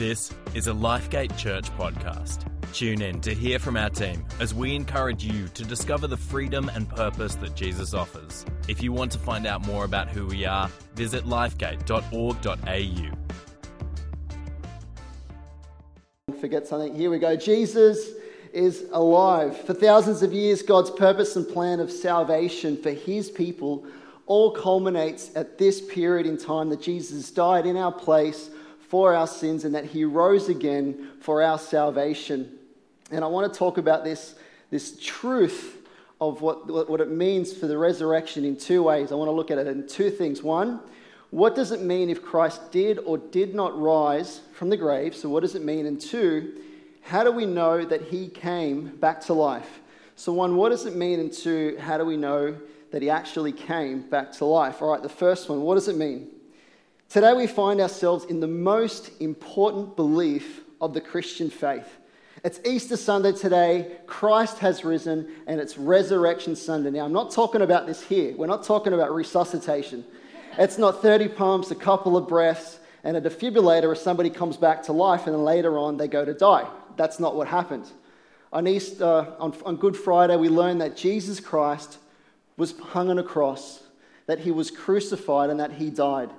This is a Lifegate Church podcast. Tune in to hear from our team as we encourage you to discover the freedom and purpose that Jesus offers. If you want to find out more about who we are, visit lifegate.org.au. Forget something. Here we go. Jesus is alive. For thousands of years, God's purpose and plan of salvation for his people all culminates at this period in time that Jesus died in our place for our sins and that he rose again for our salvation. And I want to talk about this, this truth of what, what it means for the resurrection in two ways. I want to look at it in two things. One, what does it mean if Christ did or did not rise from the grave? So, what does it mean? And two, how do we know that he came back to life? So, one, what does it mean? And two, how do we know that he actually came back to life? All right, the first one, what does it mean? Today we find ourselves in the most important belief of the Christian faith. It's Easter Sunday today, Christ has risen, and it's Resurrection Sunday. Now, I'm not talking about this here. We're not talking about resuscitation. It's not 30 pumps, a couple of breaths, and a defibrillator as somebody comes back to life and then later on they go to die. That's not what happened. On, Easter, on, on Good Friday, we learned that Jesus Christ was hung on a cross, that he was crucified, and that he died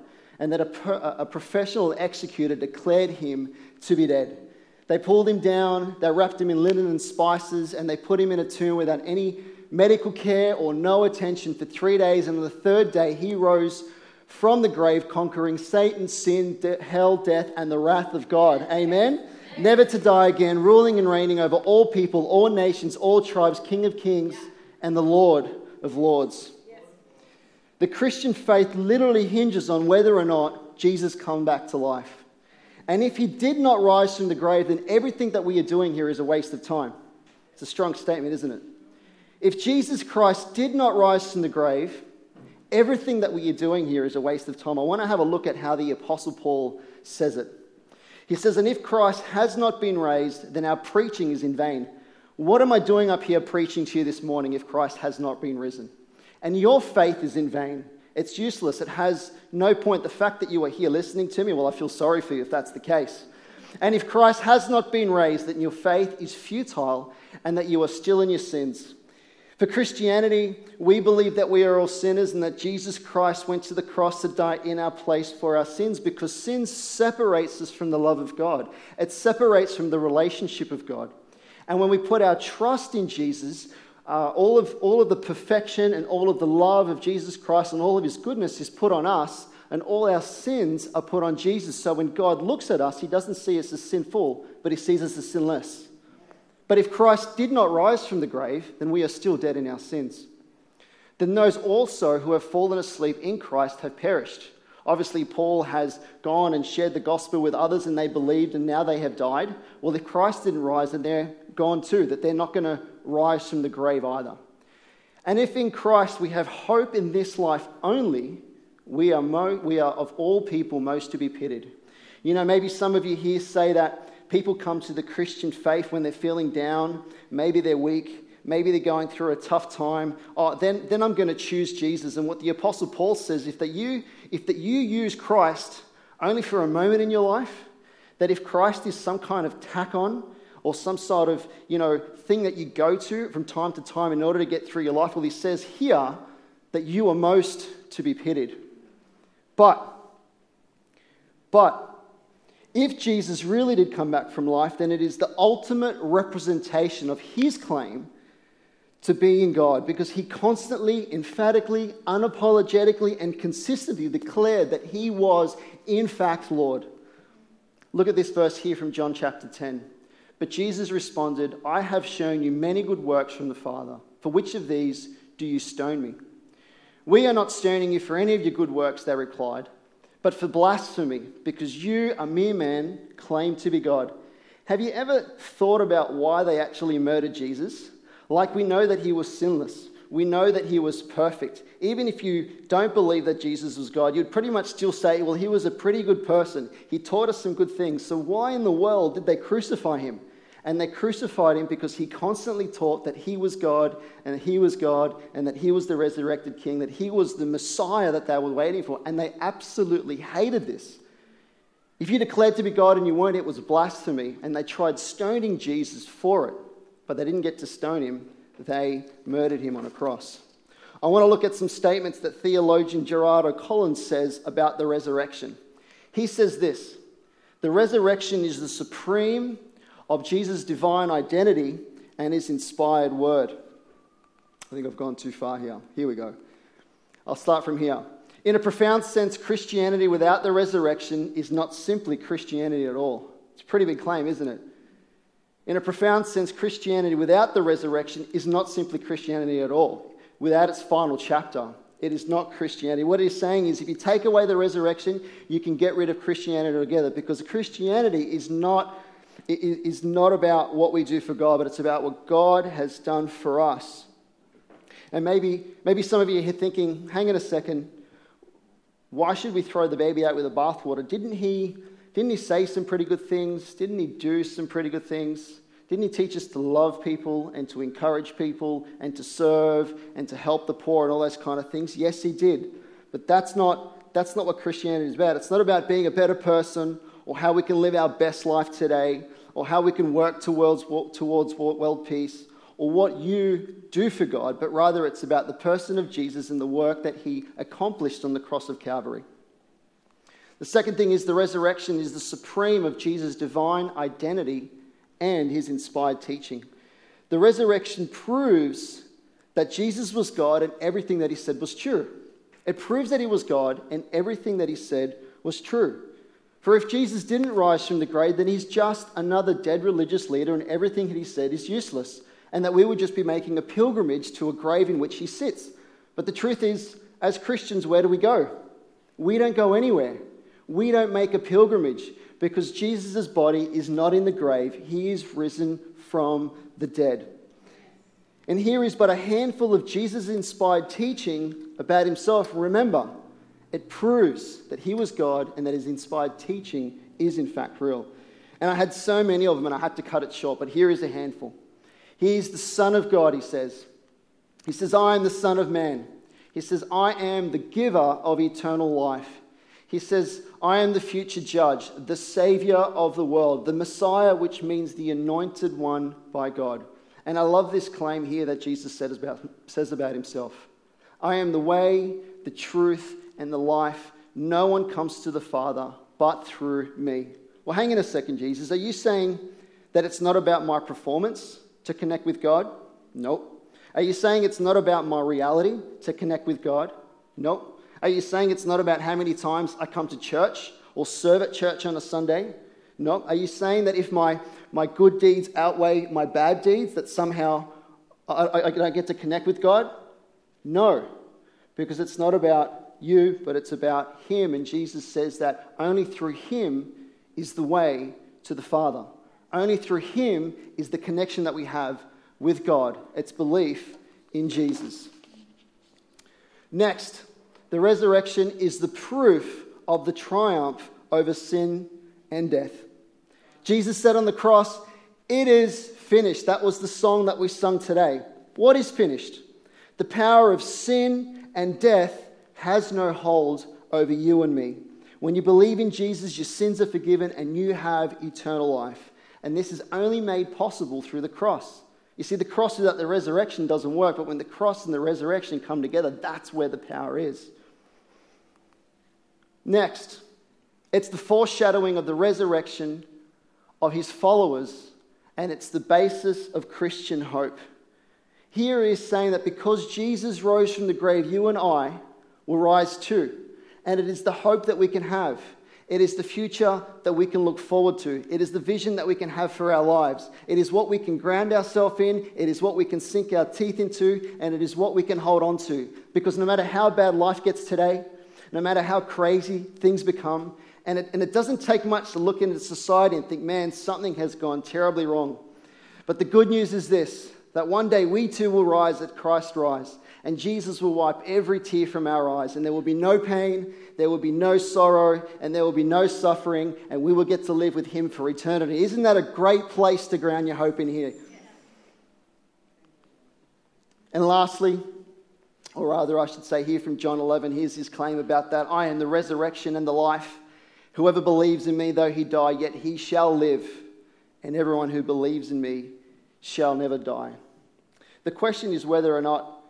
and that a, a professional executor declared him to be dead. They pulled him down, they wrapped him in linen and spices, and they put him in a tomb without any medical care or no attention for three days. And on the third day, he rose from the grave, conquering Satan, sin, de- hell, death, and the wrath of God. Amen? Never to die again, ruling and reigning over all people, all nations, all tribes, King of kings, and the Lord of lords. The Christian faith literally hinges on whether or not Jesus come back to life. And if he did not rise from the grave, then everything that we are doing here is a waste of time. It's a strong statement, isn't it? If Jesus Christ did not rise from the grave, everything that we are doing here is a waste of time. I want to have a look at how the Apostle Paul says it. He says, And if Christ has not been raised, then our preaching is in vain. What am I doing up here preaching to you this morning if Christ has not been risen? And your faith is in vain. It's useless. It has no point. The fact that you are here listening to me, well, I feel sorry for you if that's the case. And if Christ has not been raised, then your faith is futile and that you are still in your sins. For Christianity, we believe that we are all sinners and that Jesus Christ went to the cross to die in our place for our sins because sin separates us from the love of God. It separates from the relationship of God. And when we put our trust in Jesus, uh, all, of, all of the perfection and all of the love of Jesus Christ and all of his goodness is put on us, and all our sins are put on Jesus. So when God looks at us, he doesn't see us as sinful, but he sees us as sinless. But if Christ did not rise from the grave, then we are still dead in our sins. Then those also who have fallen asleep in Christ have perished. Obviously, Paul has gone and shared the gospel with others and they believed and now they have died. Well, if Christ didn't rise, then they're gone too, that they're not going to rise from the grave either. And if in Christ we have hope in this life only, we are, mo- we are of all people most to be pitied. You know, maybe some of you here say that people come to the Christian faith when they're feeling down, maybe they're weak, maybe they're going through a tough time. Oh, then, then I'm going to choose Jesus. And what the Apostle Paul says, if that you, if that you use Christ only for a moment in your life, that if Christ is some kind of tack on, or some sort of, you know, thing that you go to from time to time in order to get through your life. Well, he says here that you are most to be pitied. But, but, if Jesus really did come back from life, then it is the ultimate representation of his claim to being God because he constantly, emphatically, unapologetically, and consistently declared that he was, in fact, Lord. Look at this verse here from John chapter 10. But Jesus responded, I have shown you many good works from the Father. For which of these do you stone me? We are not stoning you for any of your good works, they replied, but for blasphemy, because you, a mere man, claim to be God. Have you ever thought about why they actually murdered Jesus? Like we know that he was sinless. We know that he was perfect. Even if you don't believe that Jesus was God, you'd pretty much still say, well, he was a pretty good person. He taught us some good things. So why in the world did they crucify him? And they crucified him because he constantly taught that he was God and he was God and that he was the resurrected king, that he was the Messiah that they were waiting for. And they absolutely hated this. If you declared to be God and you weren't, it was blasphemy. And they tried stoning Jesus for it, but they didn't get to stone him. They murdered him on a cross. I want to look at some statements that theologian Gerald O'Collins says about the resurrection. He says this The resurrection is the supreme of Jesus' divine identity and his inspired word. I think I've gone too far here. Here we go. I'll start from here. In a profound sense, Christianity without the resurrection is not simply Christianity at all. It's a pretty big claim, isn't it? In a profound sense, Christianity without the resurrection is not simply Christianity at all. Without its final chapter, it is not Christianity. What he's saying is if you take away the resurrection, you can get rid of Christianity altogether because Christianity is not, is not about what we do for God, but it's about what God has done for us. And maybe, maybe some of you are thinking, hang on a second, why should we throw the baby out with the bathwater? Didn't he, didn't he say some pretty good things? Didn't he do some pretty good things? Didn't he teach us to love people and to encourage people and to serve and to help the poor and all those kind of things? Yes, he did. But that's not, that's not what Christianity is about. It's not about being a better person or how we can live our best life today or how we can work towards, towards world peace or what you do for God, but rather it's about the person of Jesus and the work that he accomplished on the cross of Calvary. The second thing is the resurrection is the supreme of Jesus' divine identity and his inspired teaching. The resurrection proves that Jesus was God and everything that he said was true. It proves that he was God and everything that he said was true. For if Jesus didn't rise from the grave, then he's just another dead religious leader and everything that he said is useless and that we would just be making a pilgrimage to a grave in which he sits. But the truth is, as Christians, where do we go? We don't go anywhere. We don't make a pilgrimage because Jesus' body is not in the grave, he is risen from the dead. And here is but a handful of Jesus inspired teaching about himself. Remember, it proves that he was God and that his inspired teaching is in fact real. And I had so many of them and I had to cut it short, but here is a handful. He is the Son of God, he says. He says, I am the Son of Man. He says, I am the giver of eternal life. He says, I am the future judge, the Savior of the world, the Messiah, which means the anointed one by God. And I love this claim here that Jesus says about, says about himself I am the way, the truth, and the life. No one comes to the Father but through me. Well, hang on a second, Jesus. Are you saying that it's not about my performance? to connect with God? Nope. Are you saying it's not about my reality to connect with God? Nope. Are you saying it's not about how many times I come to church or serve at church on a Sunday? Nope. Are you saying that if my, my good deeds outweigh my bad deeds, that somehow I, I, I get to connect with God? No, because it's not about you, but it's about Him. And Jesus says that only through Him is the way to the Father. Only through Him is the connection that we have with God. It's belief in Jesus. Next, the resurrection is the proof of the triumph over sin and death. Jesus said on the cross, It is finished. That was the song that we sung today. What is finished? The power of sin and death has no hold over you and me. When you believe in Jesus, your sins are forgiven and you have eternal life. And this is only made possible through the cross. You see, the cross without the resurrection doesn't work, but when the cross and the resurrection come together, that's where the power is. Next, it's the foreshadowing of the resurrection of his followers, and it's the basis of Christian hope. Here he is saying that because Jesus rose from the grave, you and I will rise too. And it is the hope that we can have. It is the future that we can look forward to. It is the vision that we can have for our lives. It is what we can ground ourselves in. It is what we can sink our teeth into. And it is what we can hold on to. Because no matter how bad life gets today, no matter how crazy things become, and it, and it doesn't take much to look into society and think, man, something has gone terribly wrong. But the good news is this that one day we too will rise at Christ's rise and Jesus will wipe every tear from our eyes, and there will be no pain, there will be no sorrow, and there will be no suffering, and we will get to live with Him for eternity. Isn't that a great place to ground your hope in here? And lastly, or rather, I should say here from John 11, here's his claim about that I am the resurrection and the life. Whoever believes in me, though he die, yet he shall live. And everyone who believes in me shall never die. The question is whether or not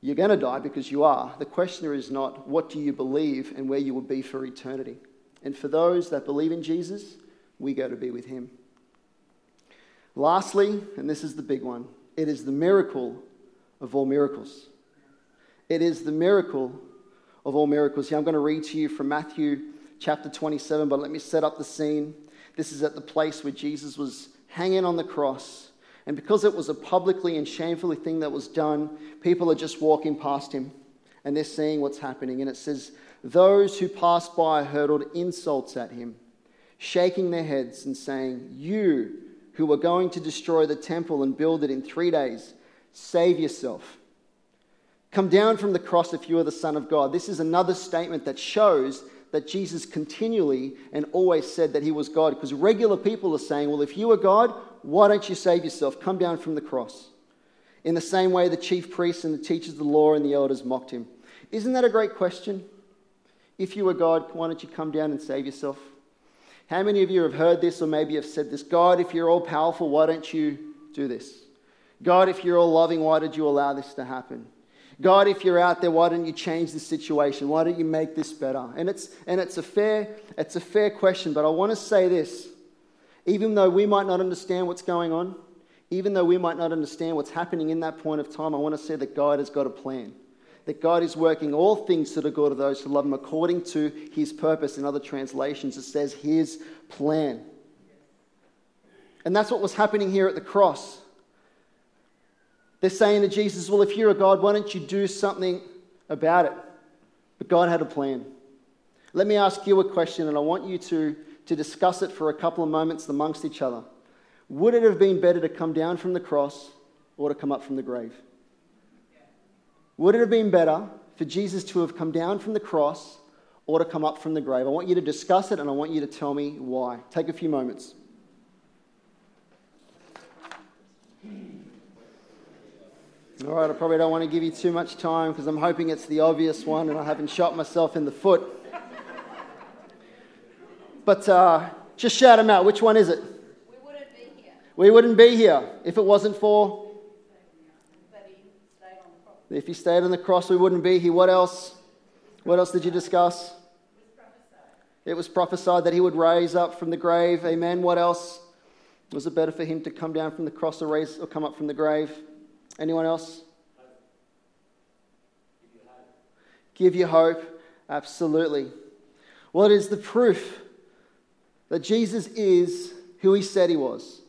you're going to die because you are. The question is not what do you believe and where you will be for eternity. And for those that believe in Jesus, we go to be with him. Lastly, and this is the big one, it is the miracle of all miracles. It is the miracle of all miracles. Here, I'm going to read to you from Matthew chapter 27, but let me set up the scene. This is at the place where Jesus was hanging on the cross. And because it was a publicly and shamefully thing that was done, people are just walking past him and they're seeing what's happening. And it says, Those who passed by hurled insults at him, shaking their heads and saying, You who are going to destroy the temple and build it in three days, save yourself. Come down from the cross if you are the Son of God. This is another statement that shows that Jesus continually and always said that he was God. Because regular people are saying, well, if you are God, why don't you save yourself? Come down from the cross. In the same way, the chief priests and the teachers of the law and the elders mocked him. Isn't that a great question? If you were God, why don't you come down and save yourself? How many of you have heard this or maybe have said this? God, if you're all powerful, why don't you do this? God, if you're all loving, why did you allow this to happen? God, if you're out there, why don't you change the situation? Why don't you make this better? And it's, and it's, a, fair, it's a fair question, but I want to say this. Even though we might not understand what's going on, even though we might not understand what's happening in that point of time, I want to say that God has got a plan. That God is working all things to the good of those who love Him according to His purpose. In other translations, it says His plan. And that's what was happening here at the cross. They're saying to Jesus, Well, if you're a God, why don't you do something about it? But God had a plan. Let me ask you a question, and I want you to, to discuss it for a couple of moments amongst each other. Would it have been better to come down from the cross or to come up from the grave? Would it have been better for Jesus to have come down from the cross or to come up from the grave? I want you to discuss it and I want you to tell me why. Take a few moments. All right, I probably don't want to give you too much time because I'm hoping it's the obvious one and I haven't shot myself in the foot. But uh, just shout them out. Which one is it? We wouldn't be here. We wouldn't be here if it wasn't for. That he on the cross. If he stayed on the cross, we wouldn't be here. What else? What else did you discuss? It was prophesied that he would raise up from the grave. Amen. What else? Was it better for him to come down from the cross or, raise, or come up from the grave? Anyone else? Give you hope. Absolutely. Well, it is the proof that Jesus is who he said he was.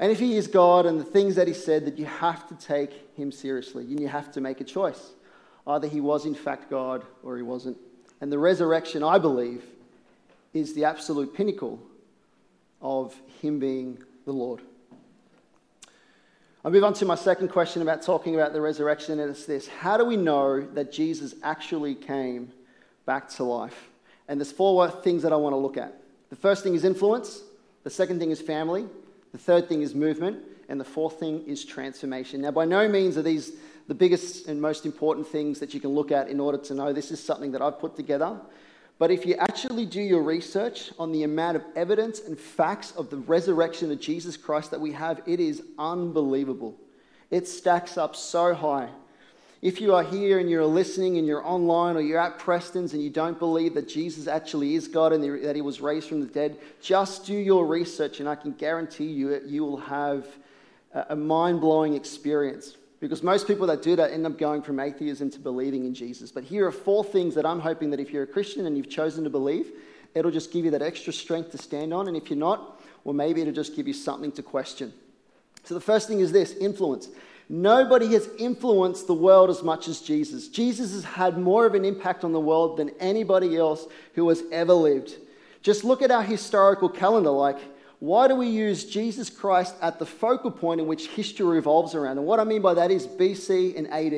And if he is God and the things that he said, that you have to take him seriously and you have to make a choice. Either he was in fact God or he wasn't. And the resurrection, I believe, is the absolute pinnacle of him being the Lord. I'll move on to my second question about talking about the resurrection, and it's this How do we know that Jesus actually came back to life? And there's four things that I want to look at. The first thing is influence, the second thing is family, the third thing is movement, and the fourth thing is transformation. Now, by no means are these the biggest and most important things that you can look at in order to know this is something that I've put together. But if you actually do your research on the amount of evidence and facts of the resurrection of Jesus Christ that we have, it is unbelievable. It stacks up so high. If you are here and you're listening and you're online or you're at Preston's and you don't believe that Jesus actually is God and that he was raised from the dead, just do your research and I can guarantee you that you will have a mind blowing experience. Because most people that do that end up going from atheism to believing in Jesus. But here are four things that I'm hoping that if you're a Christian and you've chosen to believe, it'll just give you that extra strength to stand on. And if you're not, well, maybe it'll just give you something to question. So the first thing is this influence. Nobody has influenced the world as much as Jesus. Jesus has had more of an impact on the world than anybody else who has ever lived. Just look at our historical calendar. Like, why do we use Jesus Christ at the focal point in which history revolves around? And what I mean by that is BC and AD.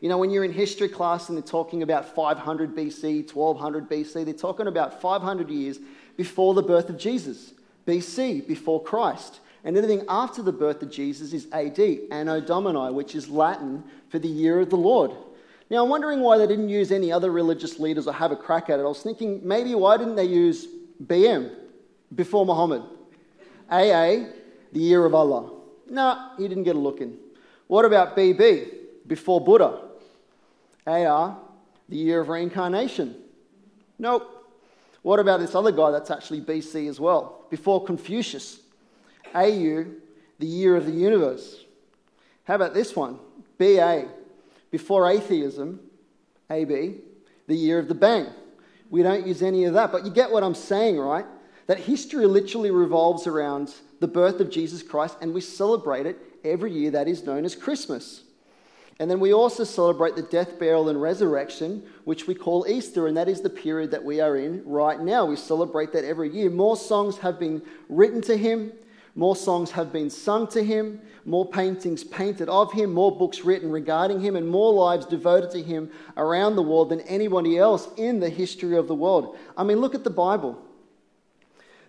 You know, when you're in history class and they're talking about 500 BC, 1200 BC, they're talking about 500 years before the birth of Jesus, BC, before Christ. And anything after the birth of Jesus is AD, Anno Domini, which is Latin for the year of the Lord. Now, I'm wondering why they didn't use any other religious leaders or have a crack at it. I was thinking maybe why didn't they use BM before Muhammad? AA, the year of Allah. No, he didn't get a look in. What about BB, before Buddha? AR, the year of reincarnation. Nope. What about this other guy that's actually BC as well, before Confucius? AU, the year of the universe. How about this one? BA, before atheism, AB, the year of the bang. We don't use any of that, but you get what I'm saying, right? That history literally revolves around the birth of Jesus Christ, and we celebrate it every year. That is known as Christmas. And then we also celebrate the death, burial, and resurrection, which we call Easter, and that is the period that we are in right now. We celebrate that every year. More songs have been written to him, more songs have been sung to him, more paintings painted of him, more books written regarding him, and more lives devoted to him around the world than anybody else in the history of the world. I mean, look at the Bible.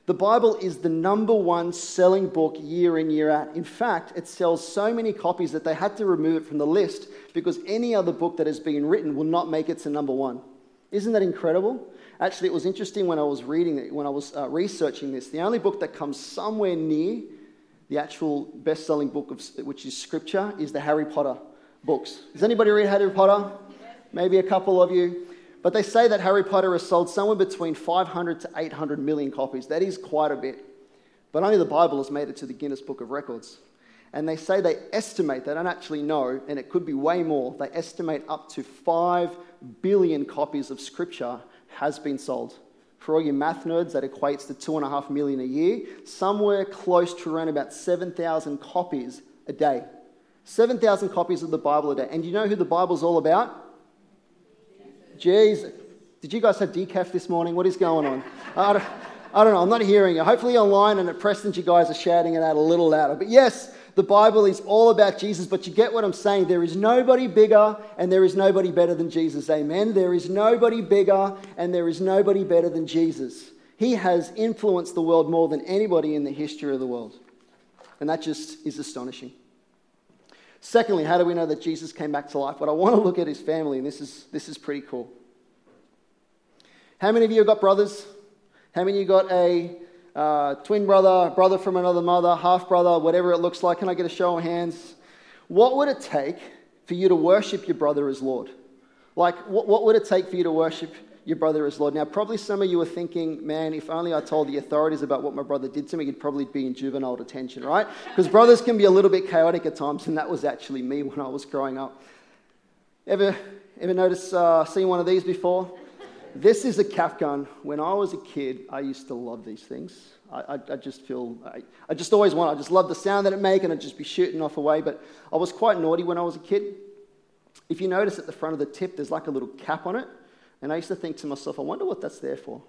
The Bible is the number one selling book year in, year out. In fact, it sells so many copies that they had to remove it from the list because any other book that has been written will not make it to number one. Isn't that incredible? Actually, it was interesting when I was reading it, when I was uh, researching this. The only book that comes somewhere near the actual best selling book, of, which is Scripture, is the Harry Potter books. Does anybody read Harry Potter? Maybe a couple of you. But they say that Harry Potter has sold somewhere between 500 to 800 million copies. That is quite a bit. But only the Bible has made it to the Guinness Book of Records. And they say they estimate, they don't actually know, and it could be way more, they estimate up to 5 billion copies of Scripture has been sold. For all you math nerds, that equates to 2.5 million a year, somewhere close to around about 7,000 copies a day. 7,000 copies of the Bible a day. And you know who the Bible's all about? Jesus. did you guys have decaf this morning? What is going on? I don't, I don't know. I'm not hearing you. Hopefully, online and at Preston, you guys are shouting it out a little louder. But yes, the Bible is all about Jesus, but you get what I'm saying. There is nobody bigger and there is nobody better than Jesus. Amen. There is nobody bigger and there is nobody better than Jesus. He has influenced the world more than anybody in the history of the world. And that just is astonishing. Secondly, how do we know that Jesus came back to life? But I want to look at his family, and this is, this is pretty cool. How many of you have got brothers? How many of you got a uh, twin brother, brother from another mother, half brother, whatever it looks like? Can I get a show of hands? What would it take for you to worship your brother as Lord? Like, what, what would it take for you to worship your brother as Lord. Now, probably some of you are thinking, man, if only I told the authorities about what my brother did to me, he'd probably be in juvenile detention, right? Because brothers can be a little bit chaotic at times, and that was actually me when I was growing up. Ever, ever notice, uh, seen one of these before? This is a cap gun. When I was a kid, I used to love these things. I, I, I just feel, I, I just always want, I just love the sound that it make, and I'd just be shooting off away. But I was quite naughty when I was a kid. If you notice at the front of the tip, there's like a little cap on it. And I used to think to myself, I wonder what that's there for.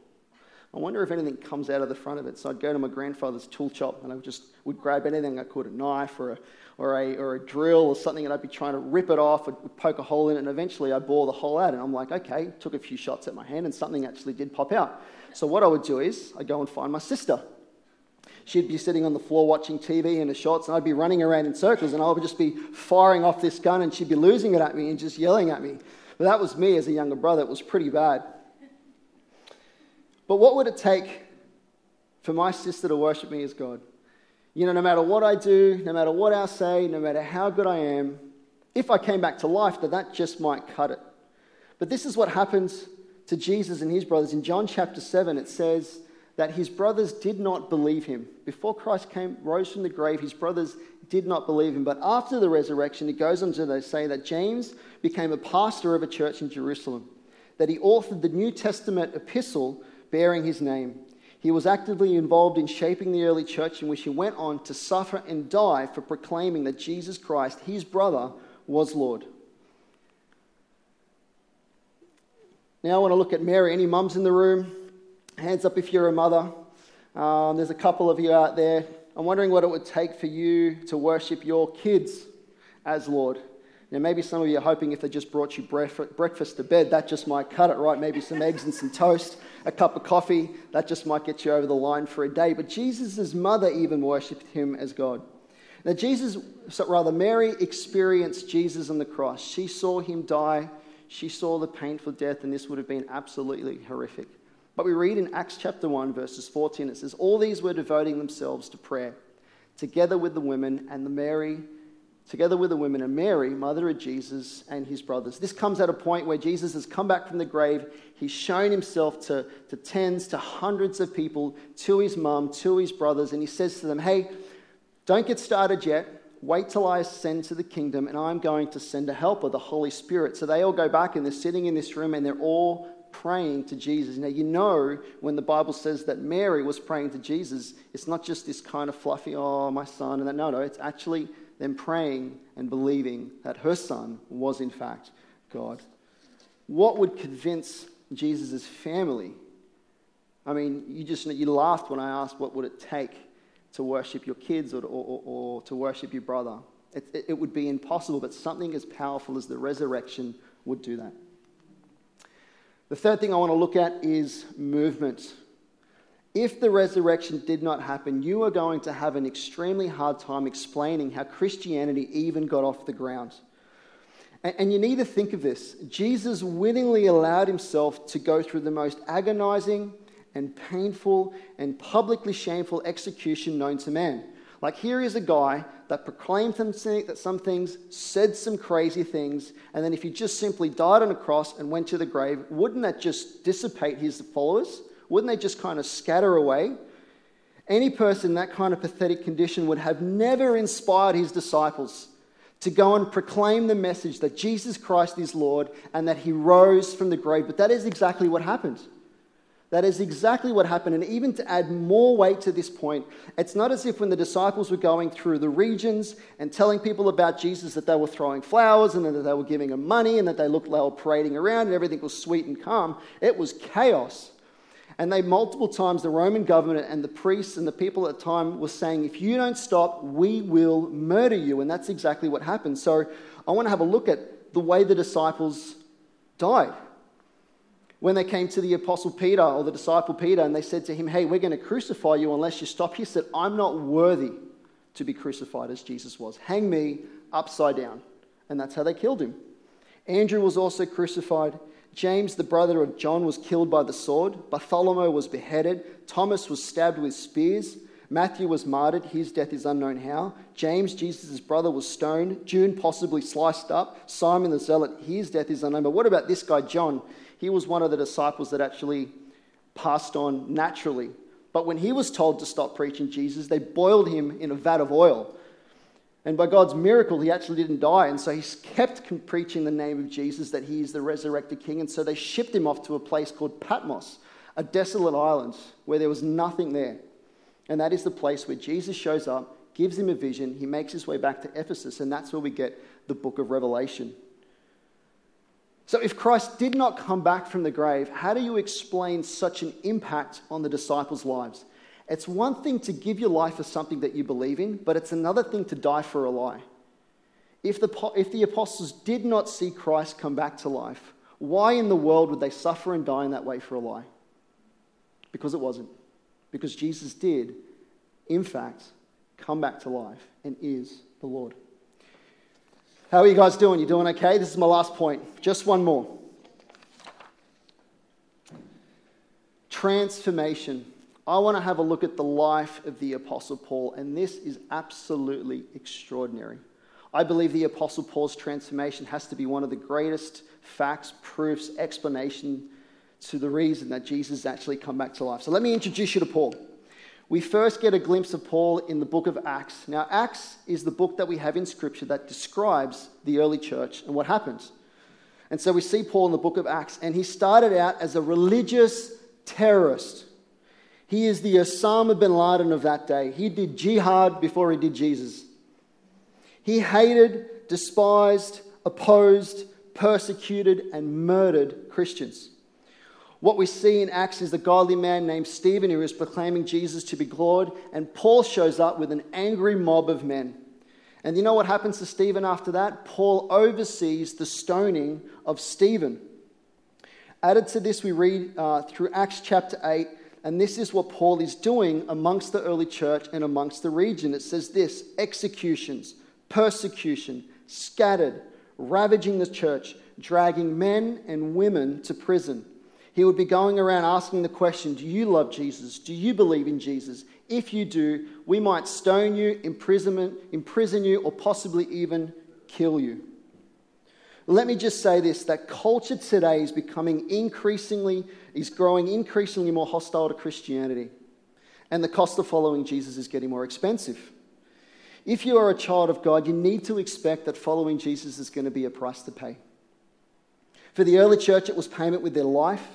I wonder if anything comes out of the front of it. So I'd go to my grandfather's tool shop and I just would grab anything I could, a knife or a, or a, or a drill or something, and I'd be trying to rip it off, I'd poke a hole in it, and eventually I'd bore the hole out. And I'm like, okay, took a few shots at my hand, and something actually did pop out. So what I would do is I'd go and find my sister. She'd be sitting on the floor watching TV in the shots, and I'd be running around in circles, and I would just be firing off this gun, and she'd be losing it at me and just yelling at me. But that was me as a younger brother. It was pretty bad. But what would it take for my sister to worship me as God? You know, no matter what I do, no matter what I say, no matter how good I am, if I came back to life, that that just might cut it. But this is what happens to Jesus and his brothers. In John chapter 7, it says that his brothers did not believe him. Before Christ came, rose from the grave, his brothers did not believe him. But after the resurrection, it goes on to say that James became a pastor of a church in Jerusalem, that he authored the New Testament epistle bearing his name. He was actively involved in shaping the early church in which he went on to suffer and die for proclaiming that Jesus Christ, his brother, was Lord. Now I want to look at Mary. Any mums in the room? Hands up if you're a mother. Um, there's a couple of you out there. I'm wondering what it would take for you to worship your kids as Lord. Now, maybe some of you are hoping if they just brought you breakfast to bed, that just might cut it, right? Maybe some eggs and some toast, a cup of coffee, that just might get you over the line for a day. But Jesus' mother even worshipped him as God. Now, Jesus, so rather, Mary experienced Jesus on the cross. She saw him die, she saw the painful death, and this would have been absolutely horrific. But we read in Acts chapter 1, verses 14, it says, All these were devoting themselves to prayer, together with the women and the Mary, together with the women and Mary, mother of Jesus, and his brothers. This comes at a point where Jesus has come back from the grave. He's shown himself to, to tens, to hundreds of people, to his mum, to his brothers, and he says to them, Hey, don't get started yet. Wait till I ascend to the kingdom, and I'm going to send a helper, the Holy Spirit. So they all go back and they're sitting in this room and they're all praying to Jesus. Now, you know, when the Bible says that Mary was praying to Jesus, it's not just this kind of fluffy, oh, my son, and that. No, no, it's actually them praying and believing that her son was, in fact, God. What would convince Jesus' family? I mean, you just you laughed when I asked what would it take to worship your kids or, or, or, or to worship your brother. It, it, it would be impossible, but something as powerful as the resurrection would do that. The third thing I want to look at is movement. If the resurrection did not happen, you are going to have an extremely hard time explaining how Christianity even got off the ground. And you need to think of this Jesus willingly allowed himself to go through the most agonizing and painful and publicly shameful execution known to man. Like, here is a guy that proclaimed some, that some things, said some crazy things, and then if he just simply died on a cross and went to the grave, wouldn't that just dissipate his followers? Wouldn't they just kind of scatter away? Any person in that kind of pathetic condition would have never inspired his disciples to go and proclaim the message that Jesus Christ is Lord and that he rose from the grave. But that is exactly what happened. That is exactly what happened. And even to add more weight to this point, it's not as if when the disciples were going through the regions and telling people about Jesus that they were throwing flowers and that they were giving them money and that they looked like they were parading around and everything was sweet and calm. It was chaos. And they multiple times, the Roman government and the priests and the people at the time were saying, if you don't stop, we will murder you. And that's exactly what happened. So I want to have a look at the way the disciples died when they came to the apostle Peter or the disciple Peter and they said to him, Hey, we're going to crucify you unless you stop, he said, I'm not worthy to be crucified as Jesus was. Hang me upside down. And that's how they killed him. Andrew was also crucified. James, the brother of John, was killed by the sword. Bartholomew was beheaded. Thomas was stabbed with spears. Matthew was martyred. His death is unknown how. James, Jesus' brother, was stoned. Jude possibly sliced up. Simon the Zealot, his death is unknown. But what about this guy, John? He was one of the disciples that actually passed on naturally. But when he was told to stop preaching Jesus, they boiled him in a vat of oil. And by God's miracle, he actually didn't die. And so he kept preaching the name of Jesus, that he is the resurrected king. And so they shipped him off to a place called Patmos, a desolate island where there was nothing there. And that is the place where Jesus shows up, gives him a vision, he makes his way back to Ephesus, and that's where we get the book of Revelation. So, if Christ did not come back from the grave, how do you explain such an impact on the disciples' lives? It's one thing to give your life for something that you believe in, but it's another thing to die for a lie. If the, if the apostles did not see Christ come back to life, why in the world would they suffer and die in that way for a lie? Because it wasn't. Because Jesus did, in fact, come back to life and is the Lord. How are you guys doing? You doing okay? This is my last point. Just one more. Transformation. I want to have a look at the life of the Apostle Paul, and this is absolutely extraordinary. I believe the Apostle Paul's transformation has to be one of the greatest facts, proofs, explanation to the reason that Jesus actually come back to life. So let me introduce you to Paul we first get a glimpse of Paul in the book of Acts. Now, Acts is the book that we have in Scripture that describes the early church and what happens. And so we see Paul in the book of Acts, and he started out as a religious terrorist. He is the Osama bin Laden of that day. He did jihad before he did Jesus. He hated, despised, opposed, persecuted, and murdered Christians. What we see in Acts is a godly man named Stephen who is proclaiming Jesus to be Lord, and Paul shows up with an angry mob of men. And you know what happens to Stephen after that? Paul oversees the stoning of Stephen. Added to this, we read uh, through Acts chapter 8, and this is what Paul is doing amongst the early church and amongst the region. It says this executions, persecution, scattered, ravaging the church dragging men and women to prison. He would be going around asking the question Do you love Jesus? Do you believe in Jesus? If you do, we might stone you, imprisonment, imprison you, or possibly even kill you. Let me just say this that culture today is becoming increasingly, is growing increasingly more hostile to Christianity. And the cost of following Jesus is getting more expensive. If you are a child of God, you need to expect that following Jesus is going to be a price to pay. For the early church, it was payment with their life,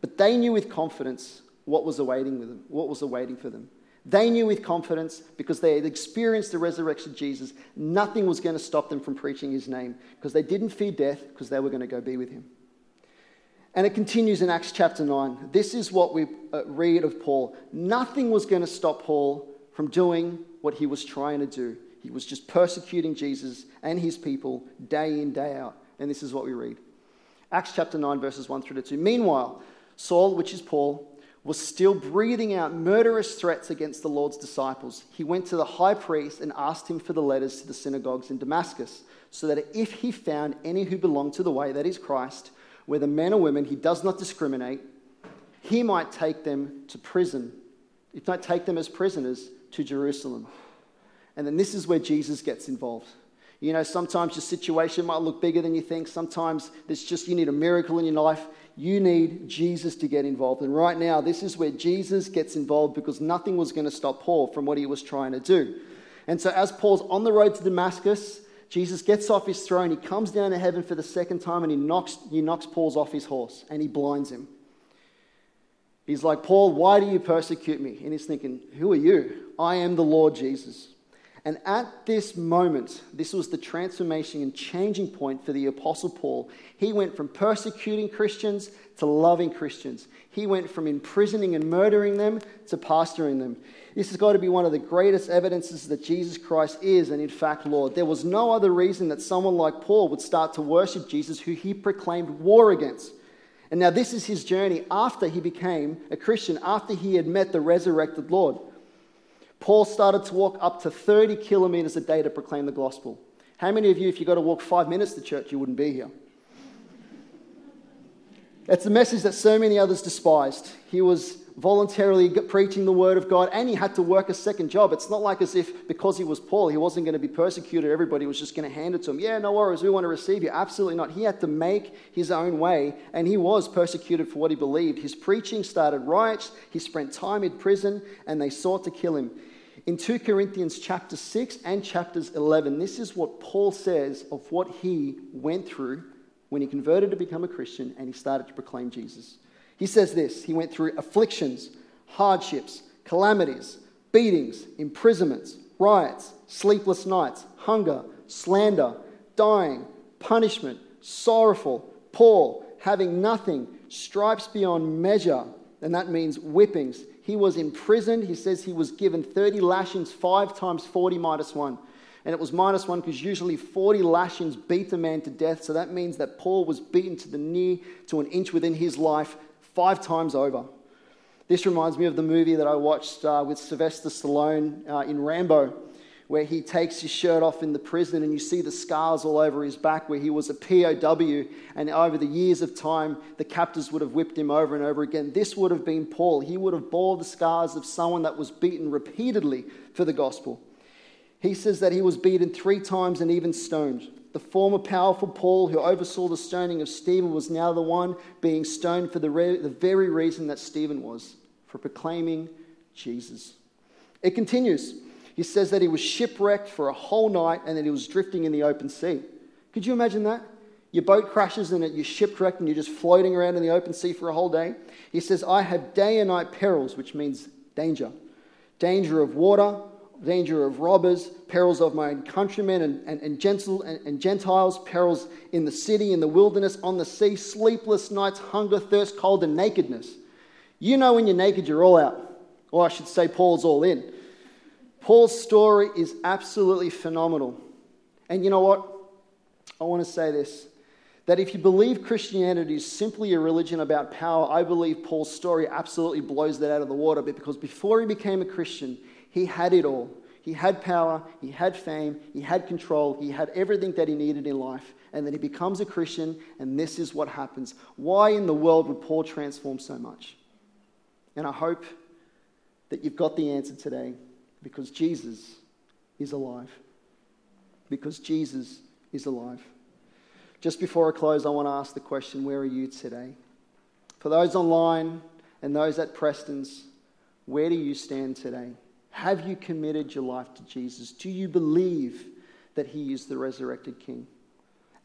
but they knew with confidence what was awaiting them, what was awaiting for them. They knew with confidence because they had experienced the resurrection of Jesus, nothing was going to stop them from preaching his name because they didn't fear death because they were going to go be with him. And it continues in Acts chapter 9. This is what we uh, read of Paul. Nothing was going to stop Paul from doing what he was trying to do. He was just persecuting Jesus and his people day in, day out. And this is what we read Acts chapter 9, verses 1 through to 2. Meanwhile, Saul, which is Paul, was still breathing out murderous threats against the Lord's disciples. He went to the high priest and asked him for the letters to the synagogues in Damascus, so that if he found any who belonged to the way, that is Christ, whether men or women, he does not discriminate, he might take them to prison. He might take them as prisoners to Jerusalem. And then this is where Jesus gets involved. You know, sometimes your situation might look bigger than you think. Sometimes it's just you need a miracle in your life. You need Jesus to get involved. And right now, this is where Jesus gets involved because nothing was going to stop Paul from what he was trying to do. And so, as Paul's on the road to Damascus, Jesus gets off his throne, he comes down to heaven for the second time, and he knocks, he knocks Paul's off his horse and he blinds him. He's like, Paul, why do you persecute me? And he's thinking, Who are you? I am the Lord Jesus. And at this moment, this was the transformation and changing point for the Apostle Paul. He went from persecuting Christians to loving Christians. He went from imprisoning and murdering them to pastoring them. This has got to be one of the greatest evidences that Jesus Christ is, and in fact, Lord. There was no other reason that someone like Paul would start to worship Jesus, who he proclaimed war against. And now, this is his journey after he became a Christian, after he had met the resurrected Lord. Paul started to walk up to 30 kilometers a day to proclaim the gospel. How many of you, if you got to walk five minutes to church, you wouldn't be here? It's a message that so many others despised. He was voluntarily preaching the word of God and he had to work a second job. It's not like as if because he was Paul, he wasn't going to be persecuted, everybody was just going to hand it to him. Yeah, no worries, we want to receive you. Absolutely not. He had to make his own way and he was persecuted for what he believed. His preaching started riots, he spent time in prison and they sought to kill him. In 2 Corinthians chapter 6 and chapters 11, this is what Paul says of what he went through when he converted to become a Christian and he started to proclaim Jesus. He says this He went through afflictions, hardships, calamities, beatings, imprisonments, riots, sleepless nights, hunger, slander, dying, punishment, sorrowful, poor, having nothing, stripes beyond measure, and that means whippings he was imprisoned. He says he was given 30 lashings, five times 40 minus one. And it was minus one because usually 40 lashings beat a man to death. So that means that Paul was beaten to the knee, to an inch within his life, five times over. This reminds me of the movie that I watched uh, with Sylvester Stallone uh, in Rambo where he takes his shirt off in the prison and you see the scars all over his back where he was a POW. And over the years of time, the captors would have whipped him over and over again. This would have been Paul. He would have bore the scars of someone that was beaten repeatedly for the gospel. He says that he was beaten three times and even stoned. The former powerful Paul, who oversaw the stoning of Stephen, was now the one being stoned for the, re- the very reason that Stephen was for proclaiming Jesus. It continues. He says that he was shipwrecked for a whole night and that he was drifting in the open sea. Could you imagine that? Your boat crashes and you're shipwrecked and you're just floating around in the open sea for a whole day. He says, I have day and night perils, which means danger. Danger of water, danger of robbers, perils of my own countrymen and, and, and, gentle, and, and Gentiles, perils in the city, in the wilderness, on the sea, sleepless nights, hunger, thirst, cold, and nakedness. You know when you're naked, you're all out. Or I should say, Paul's all in. Paul's story is absolutely phenomenal. And you know what? I want to say this that if you believe Christianity is simply a religion about power, I believe Paul's story absolutely blows that out of the water because before he became a Christian, he had it all. He had power, he had fame, he had control, he had everything that he needed in life. and then he becomes a Christian, and this is what happens. Why in the world would Paul transform so much? And I hope that you've got the answer today because Jesus is alive. Because Jesus is alive. Just before I close, I want to ask the question where are you today? For those online and those at Preston's, where do you stand today? Have you committed your life to Jesus? Do you believe that He is the resurrected King?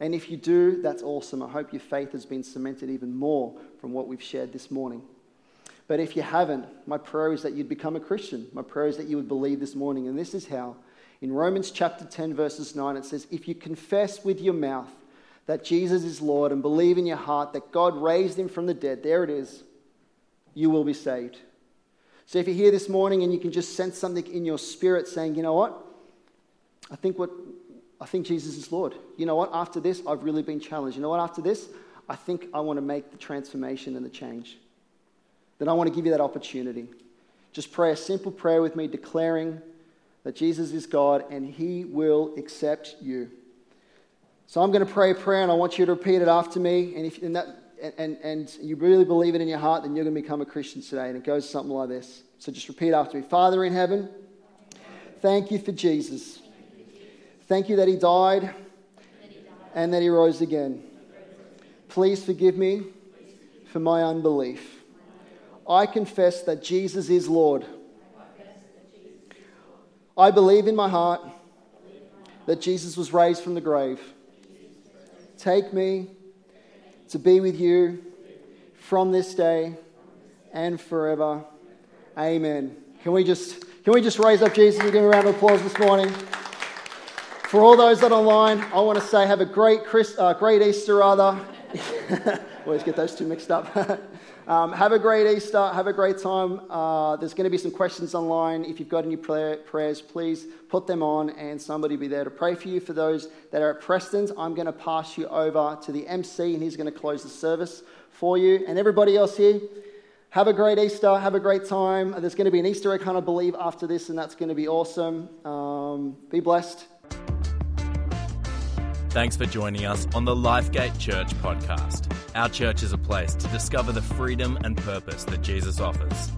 And if you do, that's awesome. I hope your faith has been cemented even more from what we've shared this morning. But if you haven't, my prayer is that you'd become a Christian. My prayer is that you would believe this morning. And this is how. In Romans chapter 10, verses 9, it says, If you confess with your mouth that Jesus is Lord and believe in your heart that God raised him from the dead, there it is, you will be saved. So if you're here this morning and you can just sense something in your spirit saying, you know what? I think what I think Jesus is Lord. You know what? After this, I've really been challenged. You know what? After this, I think I want to make the transformation and the change. Then I want to give you that opportunity. Just pray a simple prayer with me, declaring that Jesus is God and He will accept you. So I'm going to pray a prayer and I want you to repeat it after me. And if and that, and, and you really believe it in your heart, then you're going to become a Christian today. And it goes something like this. So just repeat after me Father in heaven, thank you for Jesus. Thank you that he died and that he rose again. Please forgive me for my unbelief. I confess that Jesus is Lord. I believe in my heart that Jesus was raised from the grave. Take me to be with you from this day and forever. Amen. Can we just, can we just raise up Jesus and give a round of applause this morning? For all those that are online, I want to say have a great, Chris, uh, great Easter, rather. Always get those two mixed up. um, have a great Easter. Have a great time. Uh, there's going to be some questions online. If you've got any prayer, prayers, please put them on, and somebody will be there to pray for you. For those that are at Preston's, I'm going to pass you over to the MC, and he's going to close the service for you. And everybody else here, have a great Easter. Have a great time. There's going to be an Easter egg hunt, I believe, after this, and that's going to be awesome. Um, be blessed. Thanks for joining us on the Lifegate Church podcast. Our church is a place to discover the freedom and purpose that Jesus offers.